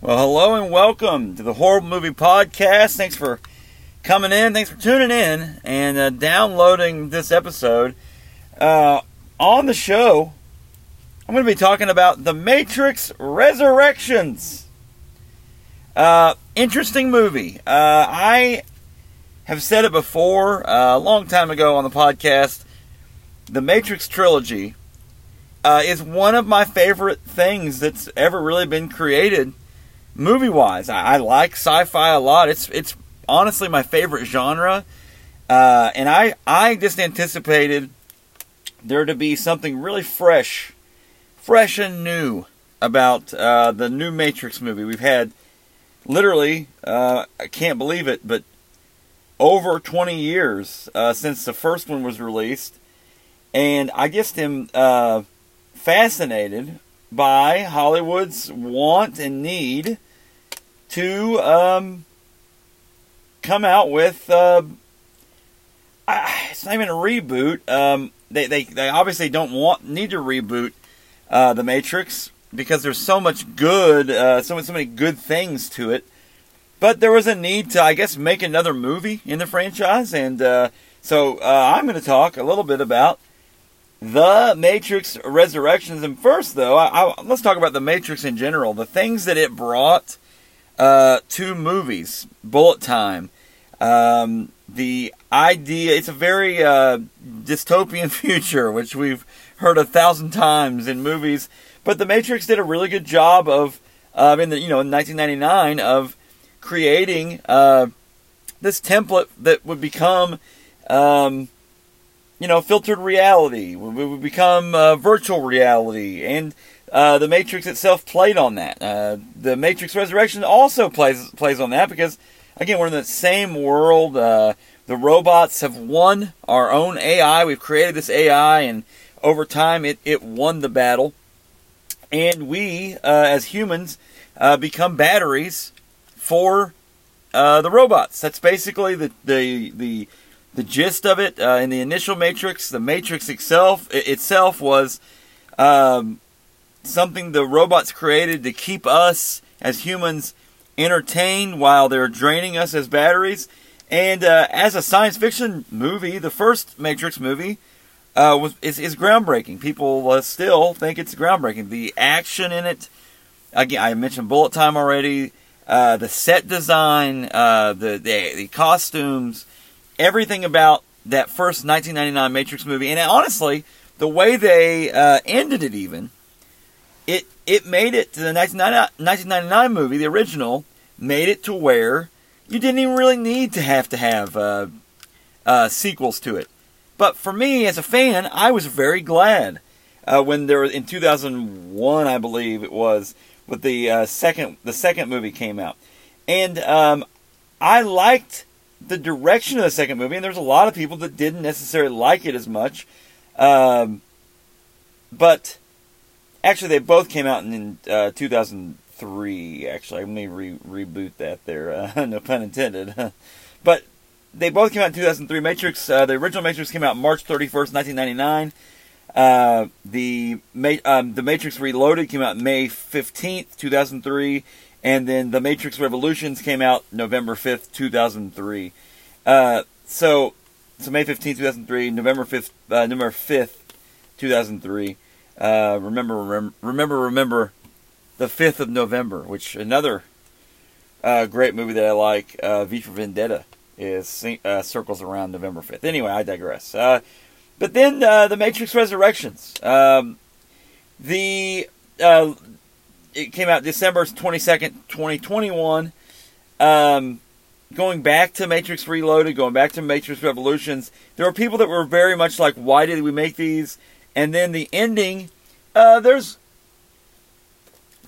Well, hello and welcome to the Horrible Movie Podcast. Thanks for coming in. Thanks for tuning in and uh, downloading this episode. Uh, on the show, I'm going to be talking about The Matrix Resurrections. Uh, interesting movie. Uh, I have said it before uh, a long time ago on the podcast. The Matrix trilogy uh, is one of my favorite things that's ever really been created movie wise. I, I, like sci-fi a lot. It's it's honestly my favorite genre, uh, and I I just anticipated there to be something really fresh, fresh and new about uh, the new Matrix movie. We've had literally uh, I can't believe it, but over 20 years uh, since the first one was released, and I just am uh, fascinated by Hollywood's want and need to um, come out with. Uh, it's not even a reboot. Um, they, they they obviously don't want need to reboot uh, the Matrix because there's so much good, uh, so so many good things to it. But there was a need to, I guess, make another movie in the franchise, and uh, so uh, I'm going to talk a little bit about the Matrix Resurrections. And first, though, I, I, let's talk about the Matrix in general. The things that it brought uh, two movies, Bullet Time. Um, the idea, it's a very uh, dystopian future, which we've heard a thousand times in movies. But The Matrix did a really good job of, uh, in the you know in 1999 of creating uh, this template that would become, um, you know, filtered reality. Would become uh, virtual reality, and uh, the Matrix itself played on that. Uh, the Matrix Resurrection also plays plays on that because, again, we're in the same world. Uh, the robots have won our own AI. We've created this AI, and over time, it, it won the battle. And we, uh, as humans, uh, become batteries for the robots. That's basically the the the, the gist of it. in the initial Matrix, the Matrix itself itself was. Um, something the robots created to keep us as humans entertained while they're draining us as batteries. And uh, as a science fiction movie, the first Matrix movie uh, was is, is, groundbreaking. People uh, still think it's groundbreaking. The action in it, again, I mentioned Bullet Time already. Uh, the set design, uh, the, the the costumes, everything about that first 1999 Matrix movie, and honestly, the way they uh, ended it, even it it made it to the 1999 movie, the original, made it to where you didn't even really need to have to have uh, uh, sequels to it. But for me, as a fan, I was very glad uh, when there was in 2001, I believe it was, with the uh, second the second movie came out, and um, I liked the direction of the second movie. And there's a lot of people that didn't necessarily like it as much, um, but Actually, they both came out in uh, 2003. Actually, let me re- reboot that there. Uh, no pun intended. but they both came out in 2003. Matrix, uh, the original Matrix came out March 31st, 1999. Uh, the um, the Matrix Reloaded came out May 15th, 2003, and then the Matrix Revolutions came out November 5th, 2003. Uh, so, so May 15th, 2003, November 5th, uh, November 5th, 2003. Uh, remember, rem- remember, remember, the fifth of November, which another uh, great movie that I like, uh, V for Vendetta, is uh, circles around November fifth. Anyway, I digress. Uh, but then uh, the Matrix Resurrections, um, the it came out December twenty second, twenty twenty one. Um, going back to Matrix Reloaded, going back to Matrix Revolutions, there were people that were very much like, "Why did we make these?" And then the ending, uh, there's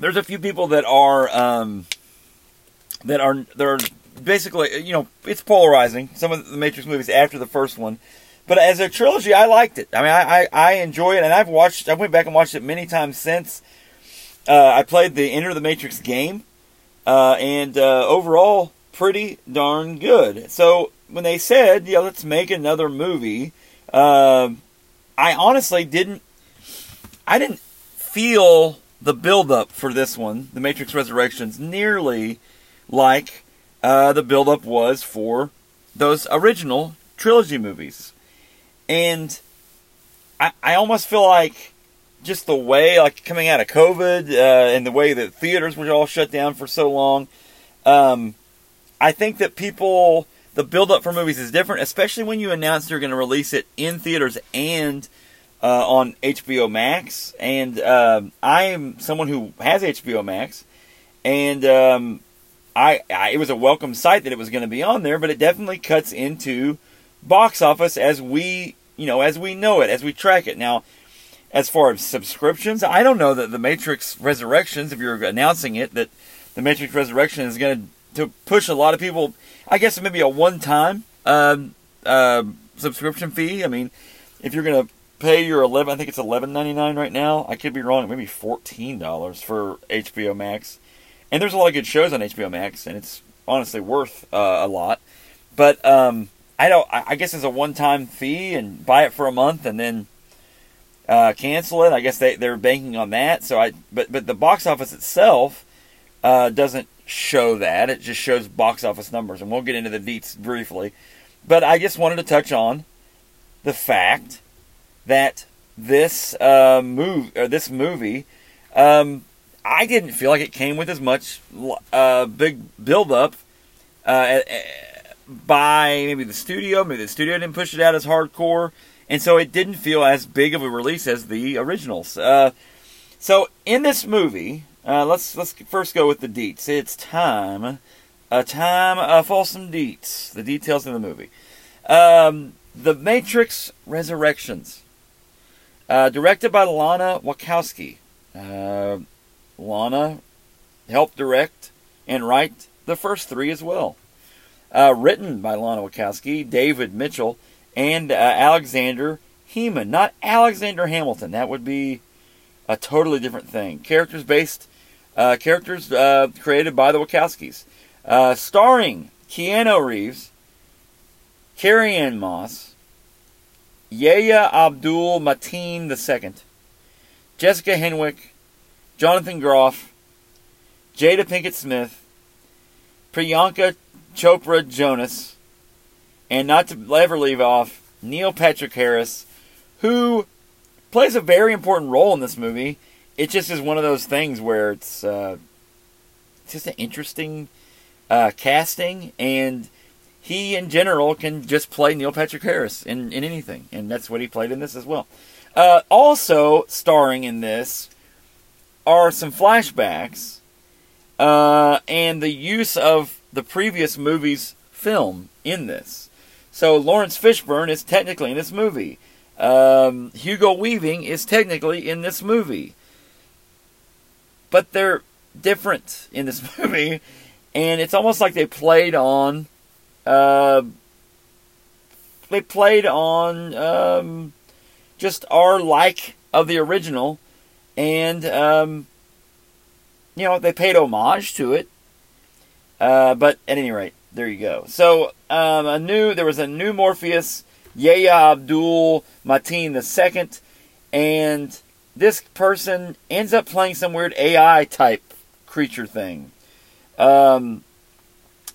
there's a few people that are um, that are they're basically you know it's polarizing. Some of the Matrix movies after the first one, but as a trilogy, I liked it. I mean, I I, I enjoy it, and I've watched. I went back and watched it many times since. Uh, I played the Enter the Matrix game, uh, and uh, overall, pretty darn good. So when they said, "Yeah, let's make another movie," uh, I honestly didn't. I didn't feel the build-up for this one, The Matrix Resurrections, nearly like uh, the build-up was for those original trilogy movies. And I, I almost feel like just the way, like coming out of COVID uh, and the way that theaters were all shut down for so long, um, I think that people, the build up for movies is different, especially when you announce you're going to release it in theaters and uh, on HBO Max. And um, I am someone who has HBO Max, and um, I, I, it was a welcome sight that it was going to be on there, but it definitely cuts into box office as we you know as we know it, as we track it now. As far as subscriptions, I don't know that the Matrix Resurrections, if you're announcing it, that the Matrix Resurrection is going to to push a lot of people. I guess maybe a one-time um, uh, subscription fee. I mean, if you're to pay your eleven, I think it's eleven ninety nine right now. I could be wrong. Maybe fourteen dollars for HBO Max. And there's a lot of good shows on HBO Max, and it's honestly worth uh, a lot. But um, I don't. I guess it's a one-time fee, and buy it for a month, and then uh, cancel it. I guess they they're banking on that. So I, but but the box office itself uh, doesn't show that. It just shows box office numbers, and we'll get into the deets briefly. But I just wanted to touch on the fact that this uh, move or this movie, um, I didn't feel like it came with as much uh, big build up uh, by maybe the studio. Maybe the studio didn't push it out as hardcore, and so it didn't feel as big of a release as the originals. Uh, so in this movie, uh, let's let's first go with the deets. It's time, a time uh, for some deets. The details of the movie. Um, the Matrix Resurrections. Uh, directed by Lana Wachowski. Uh, Lana helped direct and write the first three as well. Uh, written by Lana Wachowski, David Mitchell, and uh, Alexander Hemon. Not Alexander Hamilton. That would be a totally different thing. Characters based, uh, characters uh, created by the Wachowskis. starring Keanu Reeves, Carrie Ann Moss, Yahya Abdul Mateen II, Jessica Henwick, Jonathan Groff, Jada Pinkett Smith, Priyanka Chopra Jonas, and not to ever leave off, Neil Patrick Harris, who plays a very important role in this movie. It just is one of those things where it's uh, just an interesting uh, casting and he in general can just play Neil Patrick Harris in, in anything, and that's what he played in this as well. Uh, also starring in this are some flashbacks uh, and the use of the previous movie's film in this. So Laurence Fishburne is technically in this movie. Um, Hugo Weaving is technically in this movie. But they're different in this movie, and it's almost like they played on uh, they played on um, just our like of the original, and um, you know they paid homage to it. Uh, but at any rate, there you go. So um, a new there was a new Morpheus, Yahya Abdul Mateen the second, and this person ends up playing some weird AI type creature thing. Um,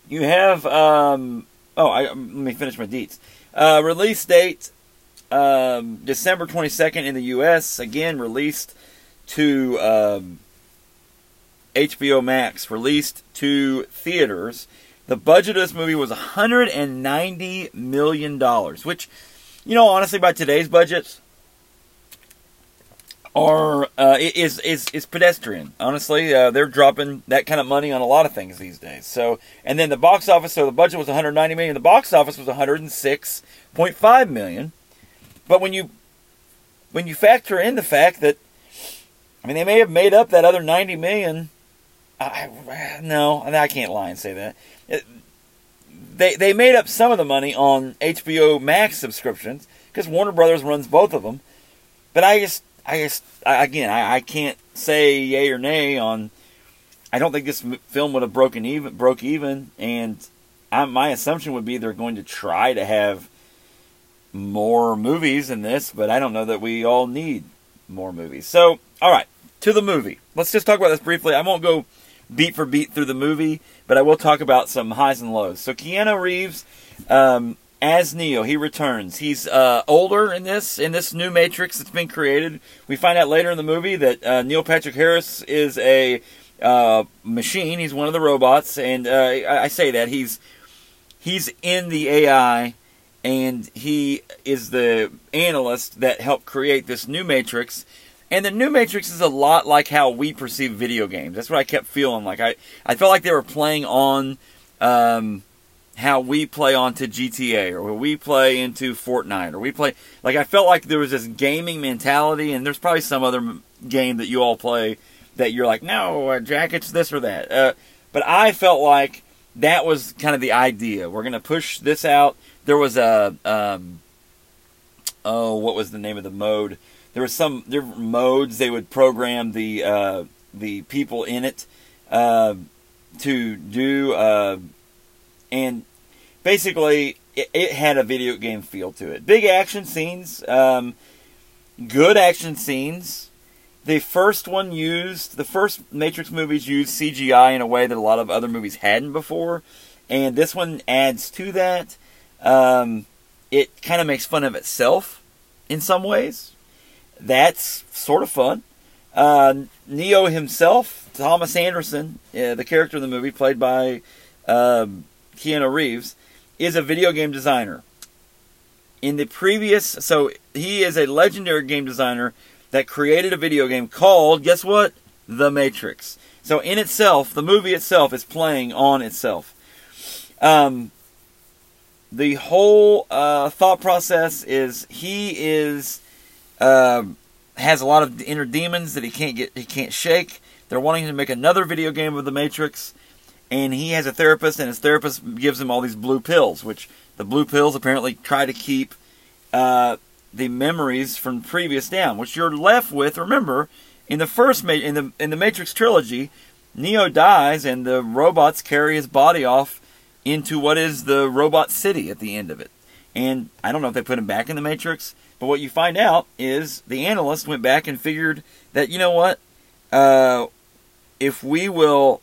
you have um, oh, I, let me finish my deets. Uh, release date um, December twenty second in the U.S. Again, released to um, HBO Max. Released to theaters. The budget of this movie was 190 million dollars, which, you know, honestly, by today's budgets, are uh, is is is pedestrian. Honestly, uh, they're dropping that kind of money on a lot of things these days. So, and then the box office. So the budget was 190 million. The box office was 106.5 million. But when you when you factor in the fact that, I mean, they may have made up that other 90 million. I, no, I can't lie and say that. It, they they made up some of the money on HBO Max subscriptions because Warner Brothers runs both of them. But I just I just again I, I can't say yay or nay on. I don't think this film would have broken even broke even, and I, my assumption would be they're going to try to have more movies in this, but I don't know that we all need more movies. So, all right, to the movie. Let's just talk about this briefly. I won't go beat for beat through the movie, but I will talk about some highs and lows. So Keanu Reeves, um, as Neo, he returns. He's uh, older in this in this new Matrix that's been created. We find out later in the movie that uh, Neil Patrick Harris is a uh, machine. He's one of the robots, and uh, I, I say that he's he's in the AI, and he is the analyst that helped create this new Matrix. And the new Matrix is a lot like how we perceive video games. That's what I kept feeling like. I, I felt like they were playing on um, how we play onto GTA or we play into Fortnite or we play. Like, I felt like there was this gaming mentality, and there's probably some other game that you all play that you're like, no, uh, Jack, it's this or that. Uh, but I felt like that was kind of the idea. We're going to push this out. There was a. Um, oh, what was the name of the mode? there was some different modes they would program the uh, the people in it uh, to do, uh, and basically it, it, had a video game feel to it. Big action scenes, um, good action scenes. The first one used the first Matrix movies used CGI in a way that a lot of other movies hadn't before, and this one adds to that. Um, it kind of makes fun of itself in some ways that's sort of fun. Uh, Neo himself, Thomas Anderson, uh, the character in the movie, played by um, Keanu Reeves, is a video game designer. In the previous, so he is a legendary game designer that created a video game called, guess what? The Matrix. So in itself, the movie itself is playing on itself. Um, the whole uh, thought process is he is um, has a lot of inner demons that he can't get, he can't shake. They're wanting to make another video game of the Matrix, and he has a therapist, and his therapist gives him all these blue pills, which the blue pills apparently try to keep uh, the memories from previous down. Which you're left with. Remember, in the first in the in the Matrix trilogy, Neo dies, and the robots carry his body off into what is the robot city at the end of it. And I don't know if they put him back in the Matrix, but what you find out is the analyst went back and figured that, you know what? Uh, if we will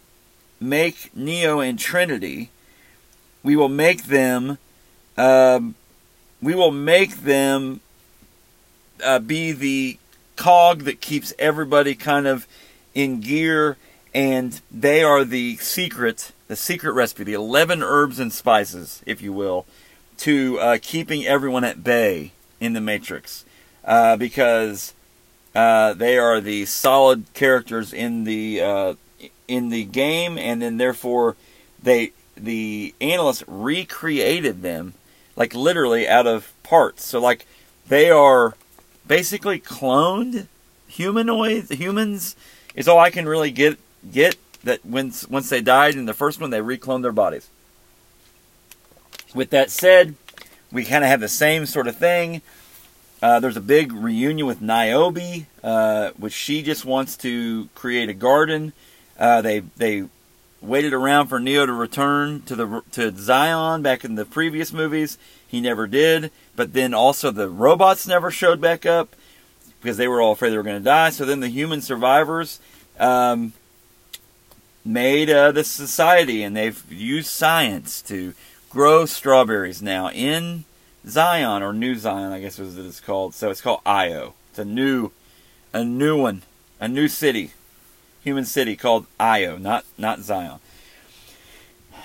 make Neo and Trinity, we will make them, um, we will make them uh, be the cog that keeps everybody kind of in gear, and they are the secret, the secret recipe, the 11 herbs and spices, if you will, to uh, keeping everyone at bay in the Matrix. Uh, because uh, they are the solid characters in the uh, in the game, and then therefore they the analysts recreated them like literally out of parts. So like they are basically cloned humanoids. Humans is all I can really get get that once once they died in the first one, they recloned their bodies. With that said, we kind of have the same sort of thing. Uh, there's a big reunion with Niobe, uh, which she just wants to create a garden. Uh, they they waited around for Neo to return to the to Zion back in the previous movies. He never did, but then also the robots never showed back up because they were all afraid they were going to die. So then the human survivors um, made uh, this society, and they've used science to grow strawberries now in Zion or New Zion, I guess is what it's called. So it's called Io. It's a new, a new one, a new city, human city called Io, not not Zion.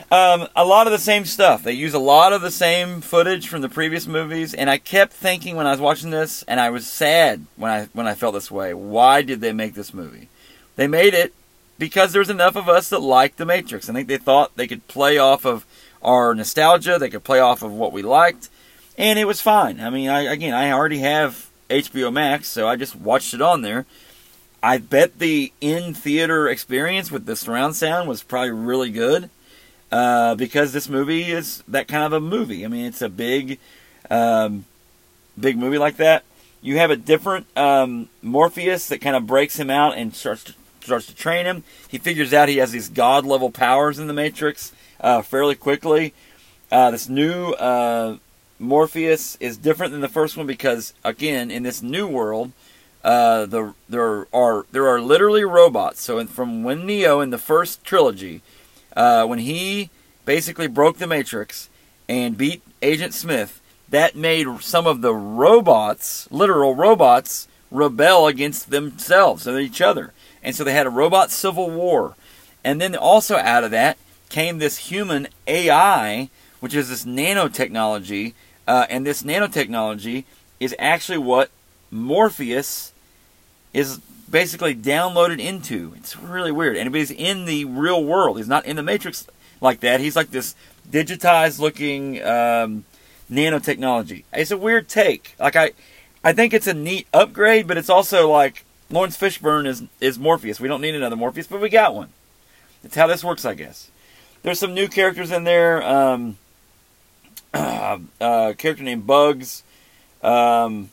Um, a lot of the same stuff. They use a lot of the same footage from the previous movies, and I kept thinking when I was watching this, and I was sad when I when I felt this way. Why did they make this movie? They made it because there's enough of us that like the Matrix. I think they thought they could play off of our nostalgia. They could play off of what we liked, and it was fine. I mean, I, again, I already have HBO Max, so I just watched it on there. I bet the in theater experience with the surround sound was probably really good uh, because this movie is that kind of a movie. I mean, it's a big, um, big movie like that. You have a different um, Morpheus that kind of breaks him out and starts to, starts to train him. He figures out he has these god level powers in the Matrix uh, fairly quickly. Uh, this new uh, Morpheus is different than the first one because, again, in this new world, uh, the there are there are literally robots. So from when Neo in the first trilogy, uh, when he basically broke the Matrix and beat Agent Smith, that made some of the robots, literal robots, rebel against themselves and each other. And so they had a robot civil war. And then also out of that came this human AI, which is this nanotechnology. Uh, and this nanotechnology is actually what Morpheus is basically downloaded into. It's really weird. And he's in the real world. He's not in the Matrix like that. He's like this digitized looking um, nanotechnology. It's a weird take. Like I, I think it's a neat upgrade, but it's also like Laurence Fishburne is is Morpheus. We don't need another Morpheus, but we got one. It's how this works, I guess. There's some new characters in there. Um, uh, character named Bugs. Um,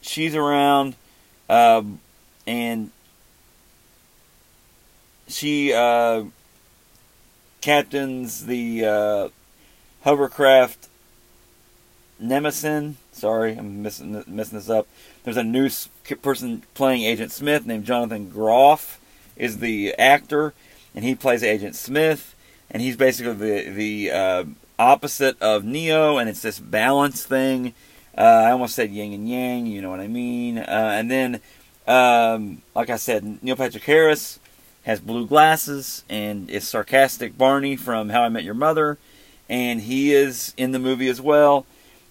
she's around, um, and she uh, captains the uh, hovercraft Nemesis. Sorry, I'm messing, messing this up. There's a new person playing Agent Smith named Jonathan Groff is the actor, and he plays Agent Smith, and he's basically the the uh, opposite of Neo, and it's this balance thing. Uh, I almost said yin and yang, you know what I mean. Uh, and then, um, like I said, Neil Patrick Harris has blue glasses and is sarcastic Barney from How I Met Your Mother, and he is in the movie as well.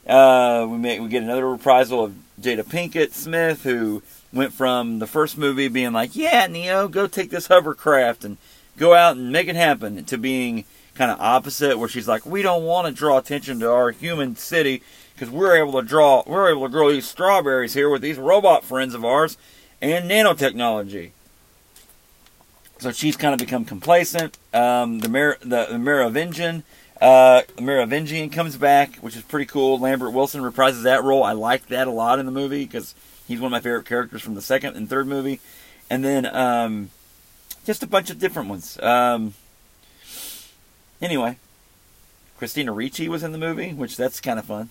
Uh, we may, we get another reprisal of Jada Pinkett Smith, who went from the first movie being like, "Yeah, Neo, go take this hovercraft and go out and make it happen," to being kind of opposite, where she's like, "We don't want to draw attention to our human city because we're able to draw, we're able to grow these strawberries here with these robot friends of ours and nanotechnology." So she's kind of become complacent. Um, the Mer- the, the Merovingian uh, Merovingian comes back, which is pretty cool. Lambert Wilson reprises that role. I like that a lot in the movie because he's one of my favorite characters from the second and third movie. And then um, just a bunch of different ones. Um, anyway, Christina Ricci was in the movie, which that's kind of fun.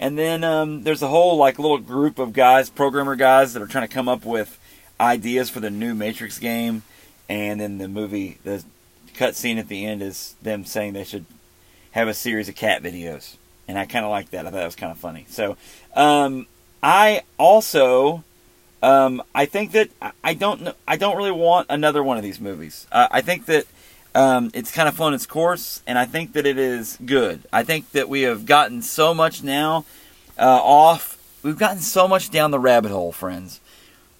And then um, there's a whole like little group of guys, programmer guys, that are trying to come up with ideas for the new Matrix game. And then the movie, the cut scene at the end is them saying they should have a series of cat videos, and I kind of like that. I thought that was kind of funny. So, um, I also, um, I think that I don't know, I don't really want another one of these movies. Uh, I think that um, it's kind of flown its course, and I think that it is good. I think that we have gotten so much now uh, off. We've gotten so much down the rabbit hole, friends,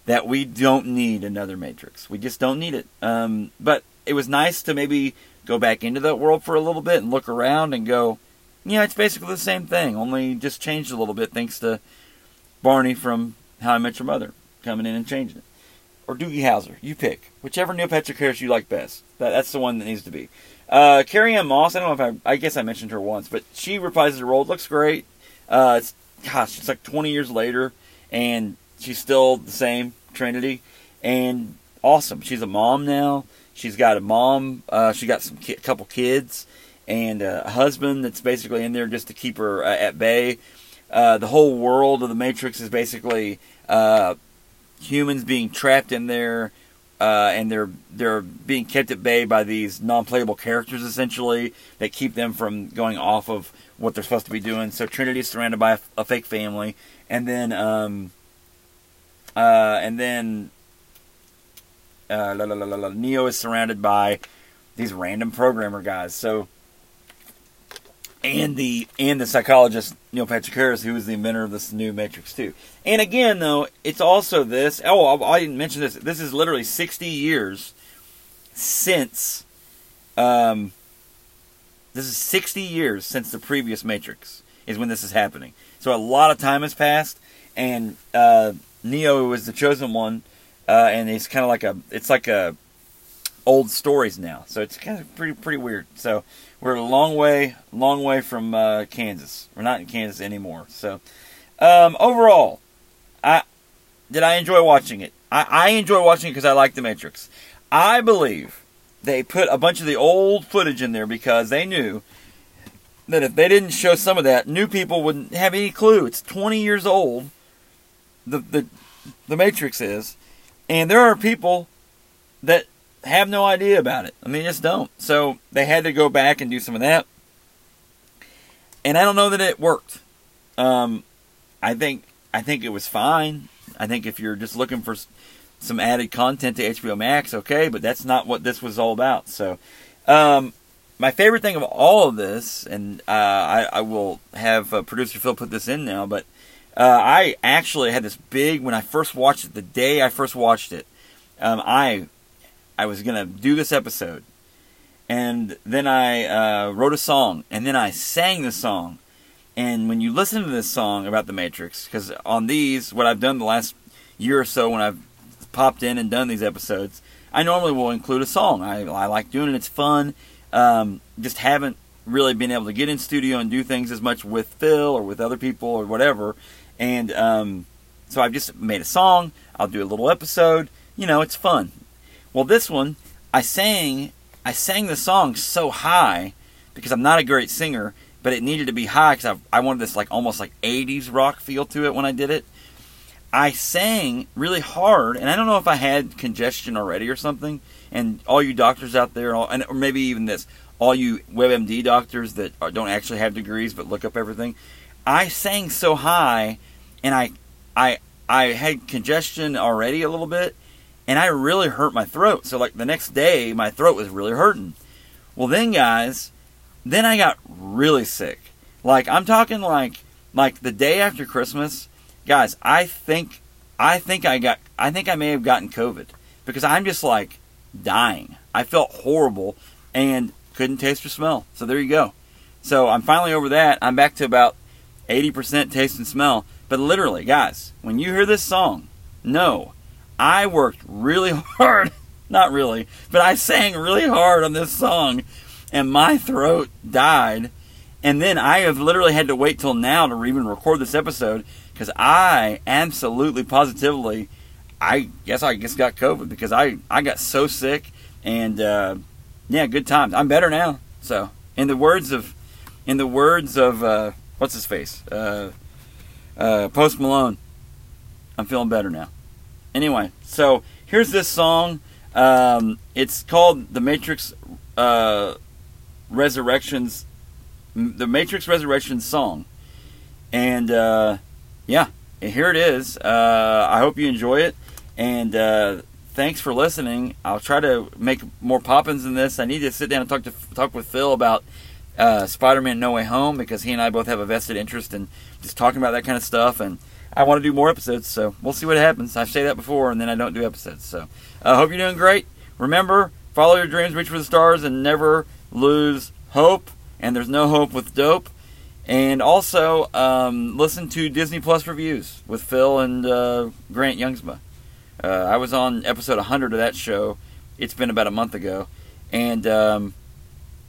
that we don't need another Matrix. We just don't need it. Um, but it was nice to maybe go back into that world for a little bit and look around and go, yeah, it's basically the same thing, only just changed a little bit thanks to Barney from How I Met Your Mother coming in and changing it. Or Doogie Howser, you pick. Whichever Neil Patrick Harris you like best. That, that's the one that needs to be. Uh, Carrie Ann Moss, I don't know if I, I guess I mentioned her once, but she reprises the role. It looks great. Uh, it's, gosh, it's like 20 years later, and she's still the same Trinity, and awesome. She's a mom now. She's got a mom. Uh, she got some ki- couple kids and a husband that's basically in there just to keep her uh, at bay. Uh, the whole world of the Matrix is basically uh, humans being trapped in there, uh, and they're they're being kept at bay by these non-playable characters essentially that keep them from going off of what they're supposed to be doing. So Trinity is surrounded by a, a fake family, and then um, uh, and then uh, la, la, la, Neo is surrounded by these random programmer guys. So, and the and the psychologist Neil Patrick Harris, who was the inventor of this new Matrix Two. And again, though, it's also this. Oh, I didn't mention this. This is literally sixty years since. Um, this is sixty years since the previous Matrix is when this is happening. So a lot of time has passed, and uh, Neo was the chosen one uh, and it's kind of like a it's like a old stories now. So it's kind of pretty pretty weird. So we're a long way long way from uh, Kansas. We're not in Kansas anymore. So um, overall, I did I enjoy watching it. I, I enjoy watching it because I like The Matrix. I believe they put a bunch of the old footage in there because they knew that if they didn't show some of that, new people wouldn't have any clue. It's 20 years old. The the the Matrix is, and there are people that have no idea about it. I mean, just don't. So they had to go back and do some of that, and I don't know that it worked. Um, I think I think it was fine. I think if you're just looking for some added content to HBO Max, okay, but that's not what this was all about. So, um, my favorite thing of all of this, and uh, I, I, will have uh, producer Phil put this in now, but uh, I actually had this big when I first watched it. The day I first watched it, um, I I was gonna do this episode, and then I uh, wrote a song, and then I sang the song. And when you listen to this song about the Matrix, because on these, what I've done the last year or so when I've popped in and done these episodes, I normally will include a song. I, I like doing it; it's fun. Um, just haven't really been able to get in studio and do things as much with Phil or with other people or whatever. And um, so I've just made a song. I'll do a little episode. You know, it's fun. Well, this one, I sang. I sang the song so high because I'm not a great singer, but it needed to be high because I, I wanted this like almost like 80s rock feel to it when I did it. I sang really hard, and I don't know if I had congestion already or something. And all you doctors out there, and or maybe even this, all you WebMD doctors that are, don't actually have degrees but look up everything. I sang so high, and I, I, I had congestion already a little bit, and I really hurt my throat. So like the next day, my throat was really hurting. Well, then guys, then I got really sick. Like I'm talking like like the day after Christmas guys, I think I think I got I think I may have gotten COVID because I'm just like dying. I felt horrible and couldn't taste or smell. So there you go. So I'm finally over that. I'm back to about 80% taste and smell. But literally, guys, when you hear this song, no, I worked really hard. Not really, but I sang really hard on this song and my throat died. And then I have literally had to wait till now to even record this episode because I absolutely positively, I guess I just got COVID because I I got so sick and uh, yeah, good times. I'm better now. So in the words of in the words of uh, what's his face, uh, uh, Post Malone, I'm feeling better now. Anyway, so here's this song. Um, it's called The Matrix uh, Resurrections, The Matrix Resurrection song, and uh, yeah, here it is. Uh, I hope you enjoy it, and uh, thanks for listening. I'll try to make more poppins in this. I need to sit down and talk to talk with Phil about uh, Spider-Man: No Way Home because he and I both have a vested interest in just talking about that kind of stuff, and I want to do more episodes. So we'll see what happens. I've said that before, and then I don't do episodes. So I uh, hope you're doing great. Remember, follow your dreams, reach for the stars, and never lose hope. And there's no hope with dope. And also, um, listen to Disney Plus reviews with Phil and uh, Grant Youngsma. Uh, I was on episode 100 of that show. It's been about a month ago. And um,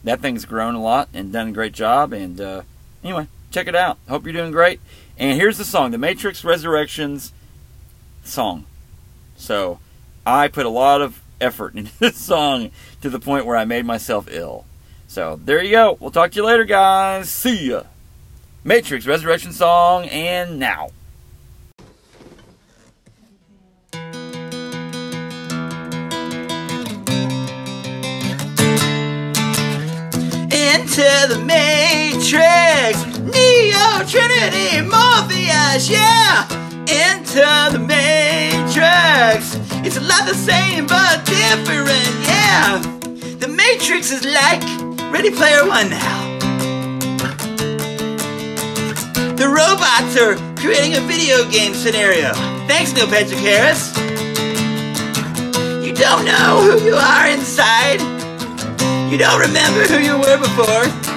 that thing's grown a lot and done a great job. And uh, anyway, check it out. Hope you're doing great. And here's the song The Matrix Resurrections song. So I put a lot of effort into this song to the point where I made myself ill. So there you go. We'll talk to you later, guys. See ya. Matrix Resurrection Song, and now. Into the Matrix, Neo, Trinity, Morpheus, yeah! Into the Matrix, it's a lot the same but different, yeah! The Matrix is like Ready Player One now. The robots are creating a video game scenario. Thanks, Neil Patrick Harris. You don't know who you are inside. You don't remember who you were before.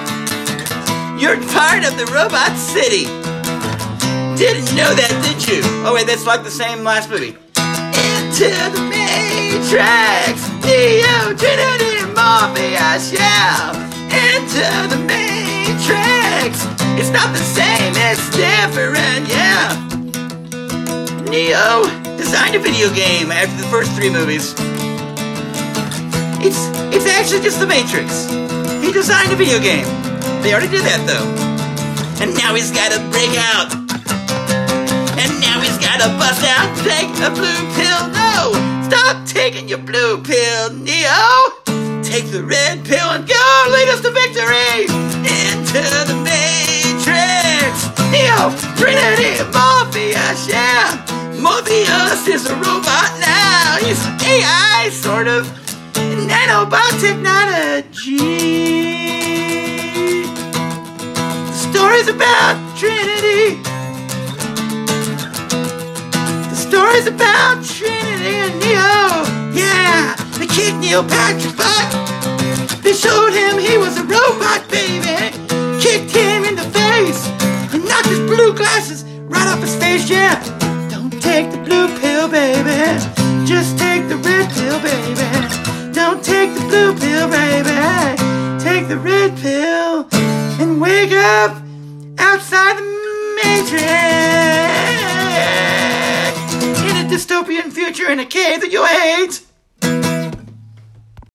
You're part of the robot city. Didn't know that, did you? Oh wait, that's like the same last movie. Into the Matrix, Neo, Trinity, Morpheus, yeah. Into the Matrix. It's not the same, it's different, yeah. Neo designed a video game after the first three movies. It's it's actually just the Matrix. He designed a video game. They already did that though. And now he's gotta break out. And now he's got gotta bust out, take a blue pill. No, stop taking your blue pill, Neo. Take the red pill and go lead us to victory into the Matrix. Neo, Trinity, Morpheus, yeah. Morpheus is a robot now. He's AI, sort of. Nanobot technology. Story's about Trinity. The story's about Trinity and Neo. Yeah, they kicked Neil Patrick's butt. They showed him he was a robot, baby. Kicked him in the face and knocked his blue glasses right off his face. Yeah, don't take the blue pill, baby. Just take the red pill, baby. Don't take the blue pill, baby. Take the red pill and wake up outside the matrix in a dystopian future in a cave that you hate.